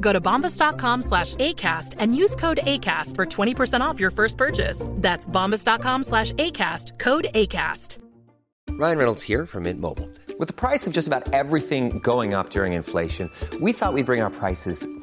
Go to bombas.com slash ACAST and use code ACAST for 20% off your first purchase. That's bombas.com slash ACAST, code ACAST. Ryan Reynolds here from Mint Mobile. With the price of just about everything going up during inflation, we thought we'd bring our prices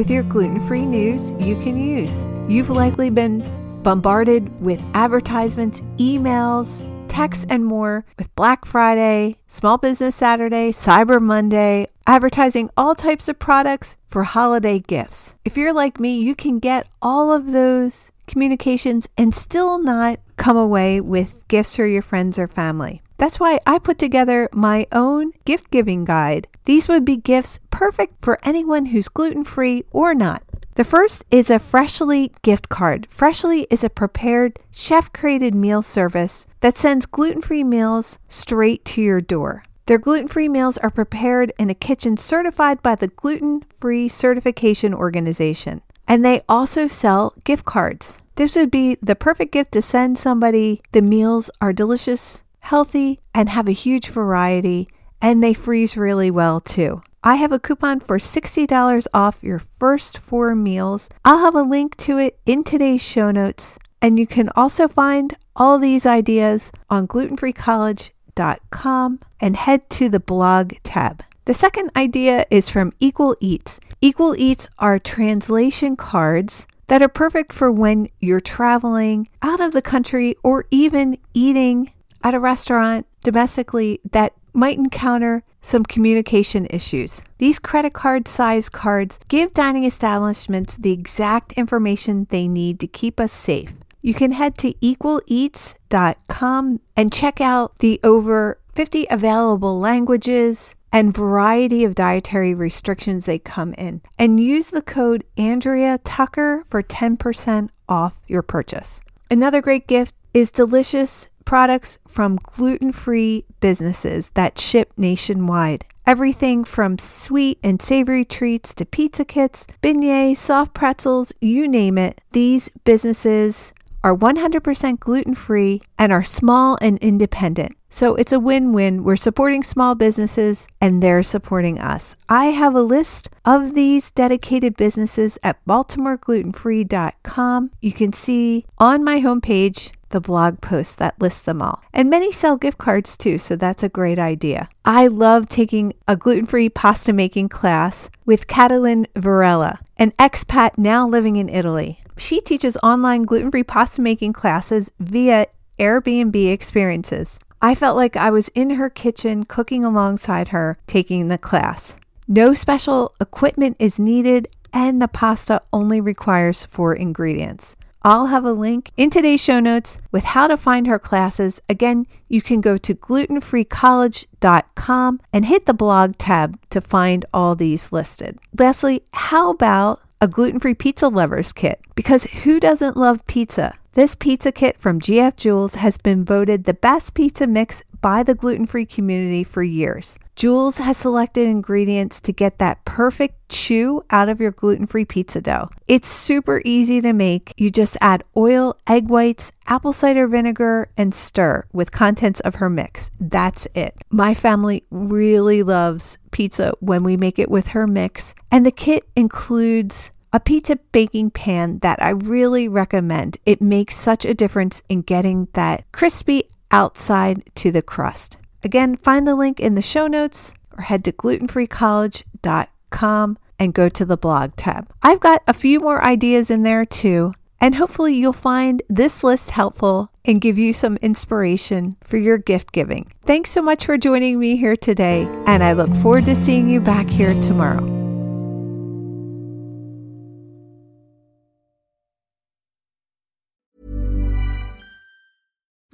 with your gluten free news you can use. You've likely been bombarded with advertisements, emails, texts, and more with Black Friday, Small Business Saturday, Cyber Monday, advertising all types of products for holiday gifts. If you're like me, you can get all of those communications and still not come away with gifts for your friends or family. That's why I put together my own gift giving guide. These would be gifts perfect for anyone who's gluten free or not. The first is a Freshly gift card. Freshly is a prepared, chef created meal service that sends gluten free meals straight to your door. Their gluten free meals are prepared in a kitchen certified by the Gluten Free Certification Organization. And they also sell gift cards. This would be the perfect gift to send somebody. The meals are delicious, healthy, and have a huge variety, and they freeze really well too. I have a coupon for $60 off your first four meals. I'll have a link to it in today's show notes, and you can also find all these ideas on glutenfreecollege.com and head to the blog tab. The second idea is from Equal Eats. Equal Eats are translation cards that are perfect for when you're traveling out of the country or even eating at a restaurant domestically that might encounter some communication issues. These credit card size cards give dining establishments the exact information they need to keep us safe. You can head to equaleats.com and check out the over 50 available languages and variety of dietary restrictions they come in. And use the code Andrea Tucker for 10% off your purchase. Another great gift is delicious products from gluten free businesses that ship nationwide. Everything from sweet and savory treats to pizza kits, beignets, soft pretzels, you name it. These businesses are 100% gluten free and are small and independent. So it's a win win. We're supporting small businesses and they're supporting us. I have a list of these dedicated businesses at baltimoreglutenfree.com. You can see on my homepage the blog post that lists them all. And many sell gift cards too, so that's a great idea. I love taking a gluten free pasta making class with Catalin Varela, an expat now living in Italy. She teaches online gluten free pasta making classes via Airbnb experiences. I felt like I was in her kitchen cooking alongside her taking the class. No special equipment is needed, and the pasta only requires four ingredients. I'll have a link in today's show notes with how to find her classes. Again, you can go to glutenfreecollege.com and hit the blog tab to find all these listed. Lastly, how about a gluten free pizza lovers kit? Because who doesn't love pizza? This pizza kit from GF Jules has been voted the best pizza mix by the gluten free community for years. Jules has selected ingredients to get that perfect chew out of your gluten free pizza dough. It's super easy to make. You just add oil, egg whites, apple cider vinegar, and stir with contents of her mix. That's it. My family really loves pizza when we make it with her mix, and the kit includes a pizza baking pan that I really recommend. It makes such a difference in getting that crispy outside to the crust. Again, find the link in the show notes or head to glutenfreecollege.com and go to the blog tab. I've got a few more ideas in there too, and hopefully you'll find this list helpful and give you some inspiration for your gift giving. Thanks so much for joining me here today, and I look forward to seeing you back here tomorrow.